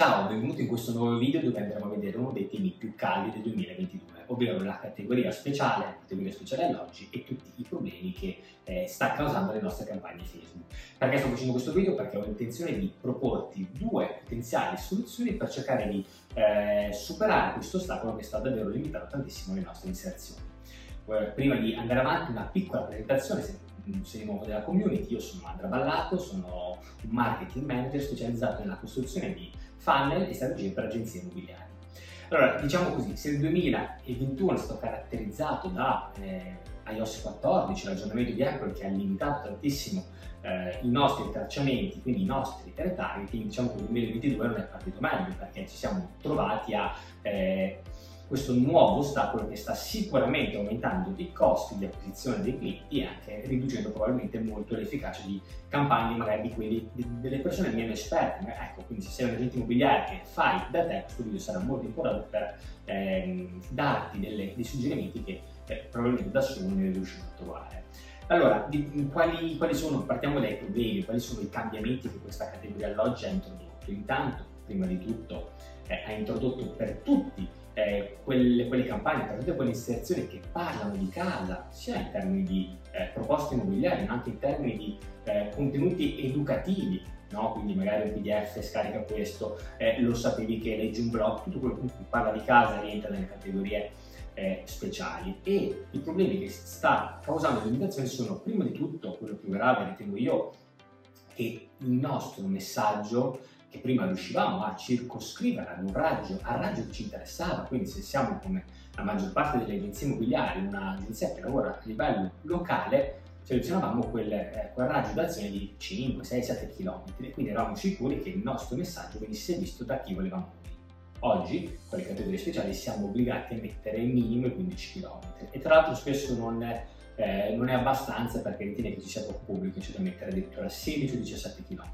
Ciao, benvenuto in questo nuovo video dove andremo a vedere uno dei temi più caldi del 2022, ovvero la categoria speciale, la categoria speciale alloggi e tutti i problemi che eh, sta causando le nostre campagne Facebook. Perché sto facendo questo video? Perché ho intenzione di proporti due potenziali soluzioni per cercare di eh, superare questo ostacolo che sta davvero limitando tantissimo le nostre inserzioni. Eh, prima di andare avanti, una piccola presentazione, se sei nuovo della community, io sono Andrea Ballato, sono un marketing manager specializzato nella costruzione di funnel e strategie per agenzie immobiliari. Allora, diciamo così, se il 2021 è stato caratterizzato da eh, iOS 14, l'aggiornamento di Apple che ha limitato tantissimo eh, i nostri tracciamenti, quindi i nostri retargeting, diciamo che il 2022 non è partito meglio perché ci siamo trovati a eh, questo nuovo ostacolo che sta sicuramente aumentando i costi di acquisizione dei clienti e anche riducendo probabilmente molto l'efficacia di campagne magari di quelli, di, delle persone meno esperte. Ecco, quindi se sei un agente immobiliare che fai da te, questo video sarà molto importante per ehm, darti delle, dei suggerimenti che eh, probabilmente da solo non riuscito a trovare. Allora, di, quali, quali, sono, partiamo dai problemi, quali sono i cambiamenti che questa categoria alloggi ha introdotto? Intanto, prima di tutto, eh, ha introdotto per tutti eh, quelle, quelle, campagne, per tutte quelle inserzioni che parlano di casa, sia in termini di eh, proposte immobiliari, ma anche in termini di eh, contenuti educativi, no? quindi magari un PDF scarica questo, eh, lo sapevi che leggi un blog, tutto quello che parla di casa rientra nelle categorie eh, speciali e i problemi che sta causando le limitazioni sono prima di tutto, quello più grave ritengo io, che il nostro messaggio che prima riuscivamo a circoscrivere ad un raggio, al raggio che ci interessava, quindi se siamo come la maggior parte delle agenzie immobiliari, un'agenzia che lavora a livello locale, selezionavamo quel, eh, quel raggio d'azione di 5, 6, 7 km e quindi eravamo sicuri che il nostro messaggio venisse visto da chi volevamo. Oggi, con le categorie speciali, siamo obbligati a mettere minimo i 15 km e tra l'altro spesso non è, eh, non è abbastanza perché ritiene che ci sia poco pubblico, c'è da mettere addirittura 16 o 17 km.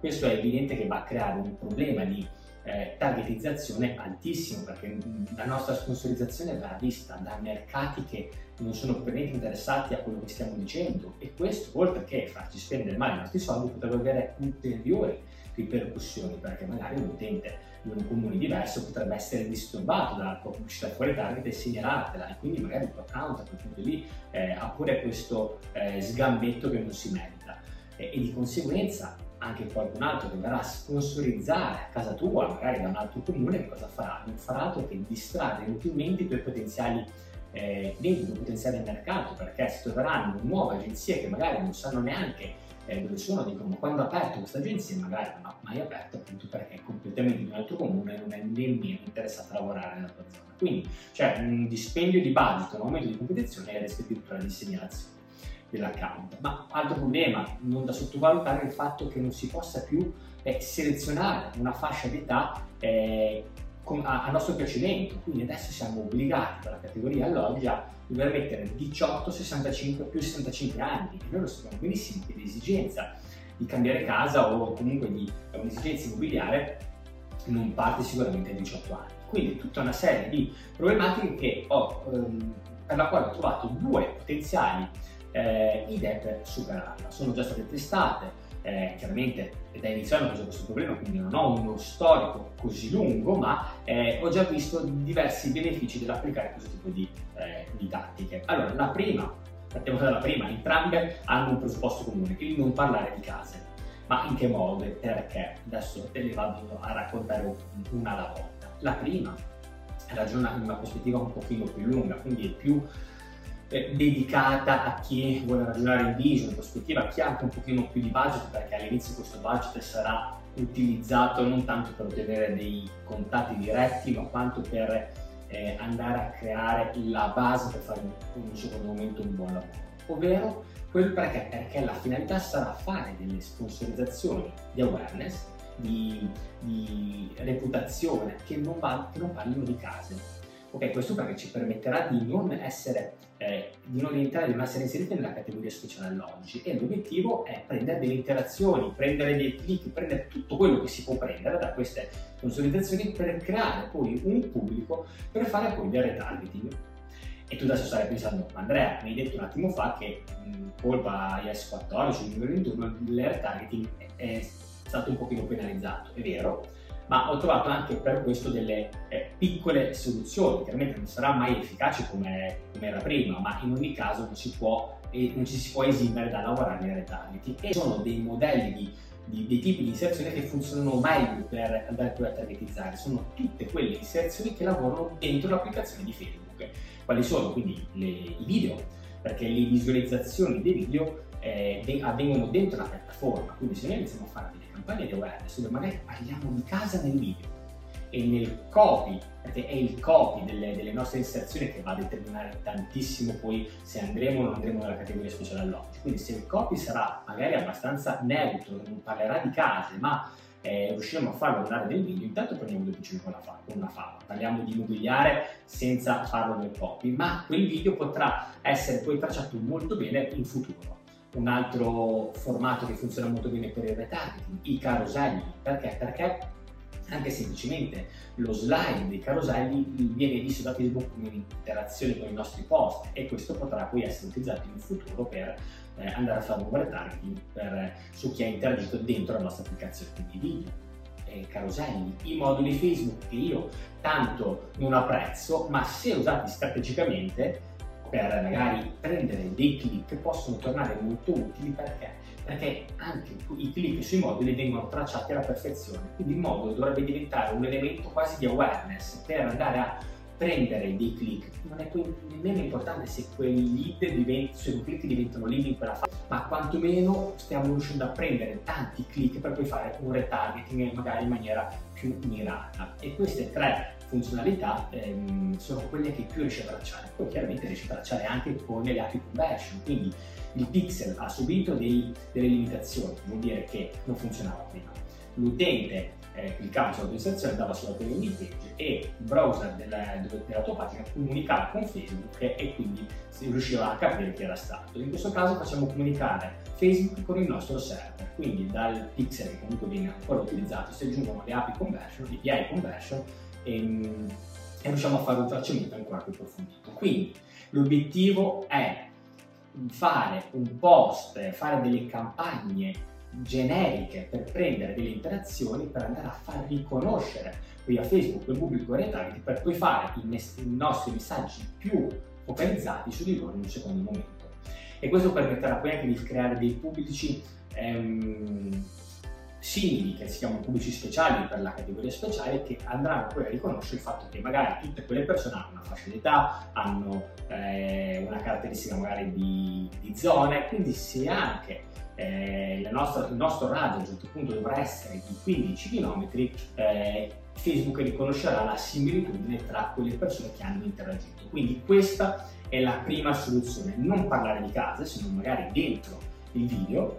Questo è evidente che va a creare un problema di eh, targetizzazione altissimo perché la nostra sponsorizzazione va vista da mercati che non sono per niente interessati a quello che stiamo dicendo. E questo oltre che farci spendere male i nostri soldi potrebbe avere ulteriori ripercussioni perché magari un utente di un comune diverso potrebbe essere disturbato dalla tua pubblicità fuori target e segnalartela. E quindi magari il tuo account a quel punto lì eh, ha pure questo eh, sgambetto che non si merita. E, e di conseguenza anche qualcun altro che verrà a sponsorizzare a casa tua, magari da un altro comune, cosa farà? Non farà altro che distrarre inutilmente i tuoi potenziali eh, clienti, i tuoi potenziali mercato, perché si troveranno nuove agenzie che magari non sanno neanche eh, dove sono, dicono quando ha aperto questa agenzia, magari non ha mai aperto appunto perché è completamente di un altro comune e non è nemmeno interessato a lavorare nella tua zona. Quindi c'è un dispendio di budget, un aumento di competizione e il addirittura di segnalazione dell'account. Ma altro problema non da sottovalutare il fatto che non si possa più eh, selezionare una fascia d'età eh, a, a, nostro piacimento, quindi adesso siamo obbligati per la categoria alloggi a dover mettere 18, 65 più 65 anni e noi lo sappiamo benissimo che l'esigenza di cambiare casa o comunque di un'esigenza immobiliare non parte sicuramente a 18 anni. Quindi tutta una serie di problematiche che ho, ehm, per la quale ho trovato due potenziali eh, idee per superarla. Sono già state testate, eh, chiaramente da inizio hanno preso questo problema, quindi non ho uno storico così lungo, ma eh, ho già visto diversi benefici dell'applicare questo tipo di, eh, di tattiche. Allora, la prima, partiamo dalla prima, entrambe hanno un presupposto comune, quindi non parlare di case. Ma in che modo e perché? Adesso te le vado a raccontare una alla volta. La prima ragiona in una prospettiva un pochino più lunga, quindi è più eh, dedicata a chi vuole ragionare in vision, in prospettiva, a chi ha anche un pochino più di budget perché all'inizio questo budget sarà utilizzato non tanto per ottenere dei contatti diretti ma quanto per eh, andare a creare la base per fare in un secondo momento un buon lavoro. Ovvero, quel perché? Perché la finalità sarà fare delle sponsorizzazioni di awareness, di, di reputazione che non, va, che non parlino di case Ok, questo perché ci permetterà di non essere, eh, di non entrare, di non essere inseriti nella categoria speciale alloggi e l'obiettivo è prendere delle interazioni, prendere dei click, prendere tutto quello che si può prendere da queste consolidazionali per creare poi un pubblico per fare poi del retargeting. E tu adesso starai pensando, Andrea, mi hai detto un attimo fa che mh, colpa iOS 14, 2021, il retargeting è stato un pochino penalizzato, è vero, ma ho trovato anche per questo delle eh, piccole soluzioni, chiaramente non sarà mai efficace come, come era prima, ma in ogni caso non si può e non ci si può esimere da lavorare nelle retargeting e sono dei modelli di, di, dei tipi di inserzione che funzionano meglio per andare poi a targetizzare. Sono tutte quelle inserzioni che lavorano dentro l'applicazione di Facebook. Quali sono? Quindi le, i video perché le visualizzazioni dei video eh, avvengono dentro la piattaforma quindi se noi iniziamo a fare delle campagne di awareness dove magari parliamo di casa nel video e nel copy, perché è il copy delle, delle, nostre inserzioni che va a determinare tantissimo poi se andremo o non andremo nella categoria speciale alloggi. Quindi se il copy sarà magari abbastanza neutro, non parlerà di case, ma eh, riusciremo a farlo andare nel video, intanto prendiamo due piccioni con, con una fava, parliamo di immobiliare senza farlo nel copy, ma quel video potrà essere poi tracciato molto bene in futuro. Un altro formato che funziona molto bene per il retargeting, i caroselli. Perché? Perché anche semplicemente lo slide dei caroselli viene visto da Facebook come un'interazione con i nostri post e questo potrà poi essere utilizzato in futuro per eh, andare a fare un retargeting per, su chi ha interagito dentro la nostra applicazione, quindi video, eh, caroselli, i moduli Facebook che io tanto non apprezzo, ma se usati strategicamente per magari prendere dei click possono tornare molto utili perché perché anche i click sui moduli vengono tracciati alla perfezione, quindi il modulo dovrebbe diventare un elemento quasi di awareness per andare a prendere dei click. Non è nemmeno importante se quei lead divent- se quei click diventano lead in quella fase, ma quantomeno stiamo riuscendo a prendere tanti click per poi fare un retargeting magari in maniera più mirata. E queste tre funzionalità ehm, sono quelle che più riesce a tracciare. Poi chiaramente riesce a tracciare anche con le API conversion, quindi il pixel ha subito dei, delle limitazioni, vuol dire che non funzionava prima. L'utente eh, cliccava sull'autorizzazione, andava sulla landing page e il browser della, della tua pagina comunicava con Facebook e quindi si riusciva a capire chi era stato. In questo caso facciamo comunicare Facebook con il nostro server, quindi dal pixel che comunque viene ancora utilizzato si aggiungono le API conversion, le API conversion e, e riusciamo a fare un tracciamento ancora più approfondito. Quindi l'obiettivo è fare un post, fare delle campagne generiche per prendere delle interazioni per andare a far riconoscere qui a Facebook il pubblico retargeting per poi fare i, mes- i nostri messaggi più focalizzati su di loro in un secondo momento. E questo permetterà poi anche di creare dei pubblici ehm, simili, che si chiamano pubblici speciali per la categoria speciale, che andranno poi a riconoscere il fatto che magari tutte quelle persone hanno una fascia d'età, hanno eh, una caratteristica magari di, di, zone, quindi se anche eh, nostra, il nostro raggio a un certo punto dovrà essere di 15 km, eh, Facebook riconoscerà la similitudine tra quelle persone che hanno interagito. Quindi questa è la prima soluzione, non parlare di case, se non magari dentro il video,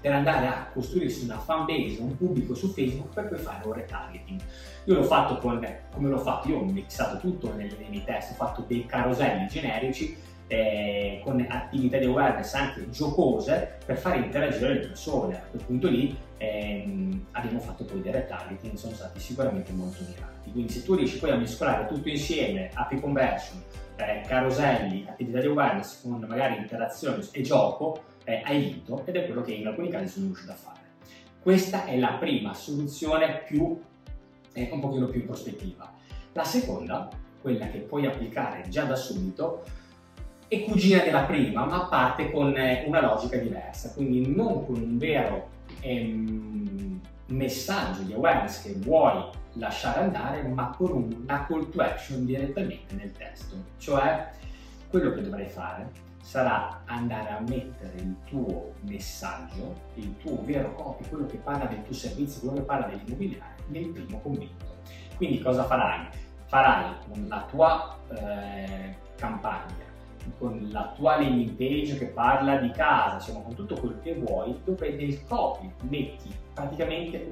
per andare a costruirsi una fan base, un pubblico su Facebook per poi fare un retargeting. Io l'ho fatto con, come l'ho fatto, io ho mixato tutto nei, nei miei test, ho fatto dei caroselli generici eh, con attività di awareness anche giocose per fare interagire le persone. A quel punto lì ehm, abbiamo fatto poi dei retargeting sono stati sicuramente molto mirati. Quindi se tu riesci poi a mescolare tutto insieme, API conversion, eh, caroselli, attività di awareness con magari interazione e gioco, eh, hai vinto ed è quello che in alcuni casi sono riuscito a fare. Questa è la prima soluzione più, eh, un pochino più in prospettiva. La seconda, quella che puoi applicare già da subito, è cugina della prima, ma parte con eh, una logica diversa, quindi non con un vero ehm, messaggio di awareness che vuoi lasciare andare, ma con una call to action direttamente nel testo. Cioè, quello che dovrai fare sarà andare a mettere il tuo messaggio, il tuo vero copy, quello che parla del tuo servizio, quello che parla dell'immobiliare, nel primo commento. Quindi cosa farai? Farai la tua eh, campagna con la tua landing page che parla di casa, insomma con tutto quello che vuoi, dove nel copy metti praticamente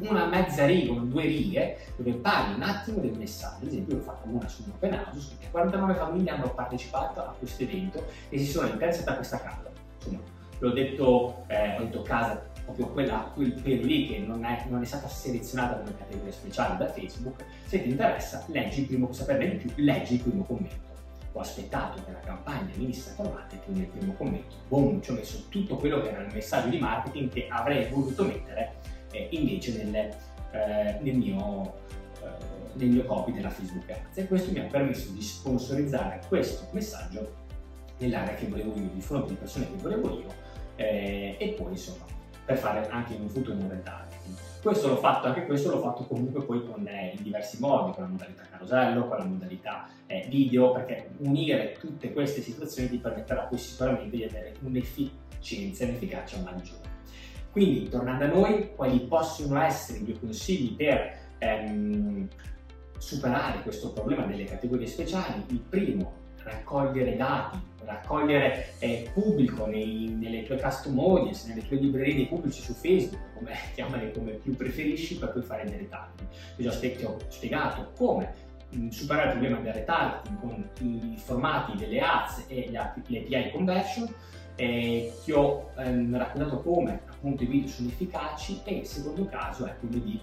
una mezza riga, due righe, dove parli un attimo del messaggio. Ad esempio, io ho fatto una su un open house, su 49 famiglie hanno partecipato a questo evento e si sono interessate a questa casa. Insomma, l'ho detto, eh, ho detto casa proprio quella, quel per lì che non è, non è, stata selezionata come categoria speciale da Facebook, se ti interessa, leggi il primo, saperne di più, leggi il primo commento ho aspettato che la campagna venisse approvata e quindi nel primo commento, boom, ci ho messo tutto quello che era il messaggio di marketing che avrei voluto mettere eh, invece nel, eh, nel, mio, eh, nel mio copy della Facebook Ads e questo mi ha permesso di sponsorizzare questo messaggio nell'area che volevo io, di fronte alle persone che volevo io eh, e poi insomma per fare anche in un futuro un retargeting. Questo l'ho fatto, anche questo l'ho fatto comunque poi con, eh, in diversi modi, con la modalità carosello, con la modalità eh, video, perché unire tutte queste situazioni ti permetterà poi sicuramente di avere un'efficienza e un'efficacia maggiore. Quindi, tornando a noi, quali possono essere i due consigli per ehm, superare questo problema delle categorie speciali? Il primo, raccogliere dati, raccogliere eh, pubblico nei, nelle tue custom audience, nelle tue librerie di pubblici su Facebook, come chiamale come più preferisci, per poi fare dei retargeting. Ti ho spiegato come mm, superare il problema del retargeting con i formati delle ads e le, API conversion, eh, ti ho ehm, raccontato come appunto i video sono efficaci e il secondo caso è quello di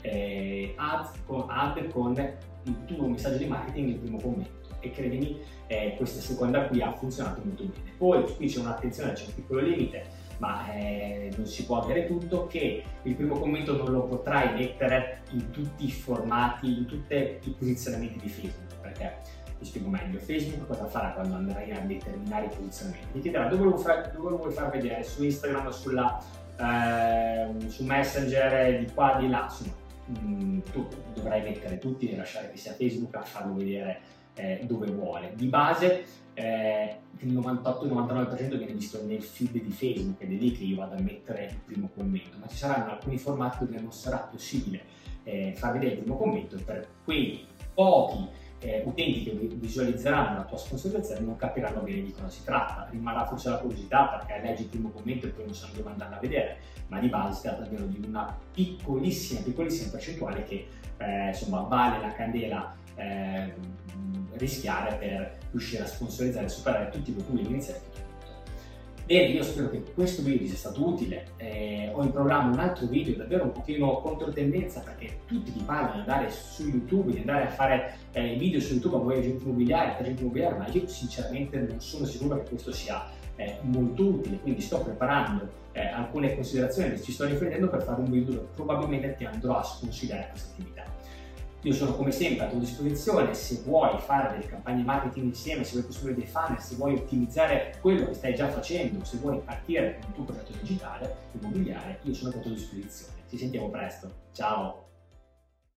eh, ad, con, con il tuo messaggio di marketing nel primo commento e credimi eh, questa seconda qui ha funzionato molto bene. Poi qui c'è un'attenzione, c'è un piccolo limite, ma eh, non si può avere tutto, che il primo commento non lo potrai mettere in tutti i formati, in tutti i posizionamenti di Facebook, perché vi spiego meglio, Facebook cosa farà quando andrai a determinare i posizionamenti? Ti chiederà dove lo, fai, dove lo vuoi far vedere, su Instagram, sulla, eh, su Messenger, di qua, di là, insomma, mh, tu dovrai mettere tutti e lasciare che sia Facebook a farlo vedere eh, dove vuole. Di base eh, il 98-99% viene visto nel feed di Facebook ed è lì che io vado a mettere il primo commento, ma ci saranno alcuni formati dove non sarà possibile eh, far vedere il primo commento per quei pochi eh, utenti che visualizzeranno la tua sponsorizzazione non capiranno bene di cosa si tratta. Rimarrà forse la curiosità perché leggi il primo commento e poi non sanno dove andarla a vedere, ma di base si tratta davvero di una piccolissima, piccolissima percentuale che eh, insomma vale la candela eh, rischiare per riuscire a sponsorizzare e superare tutti i problemi iniziali Bene, io spero che questo video sia stato utile. Eh, ho in programma un altro video davvero un pochino controtendenza perché tutti ti parlano di andare su YouTube, di andare a fare eh, video su YouTube a voi agenti immobiliari, per agenti immobiliari, ma io sinceramente non sono sicuro che questo sia eh, molto utile, quindi sto preparando eh, alcune considerazioni che ci sto riflettendo per fare un video dove probabilmente ti andrò a sconsigliare questa attività. Io sono come sempre a tua disposizione se vuoi fare delle campagne marketing insieme, se vuoi costruire dei funnel, se vuoi ottimizzare quello che stai già facendo, se vuoi partire con il tuo progetto digitale immobiliare, io sono a tua disposizione. Ci sentiamo presto. Ciao!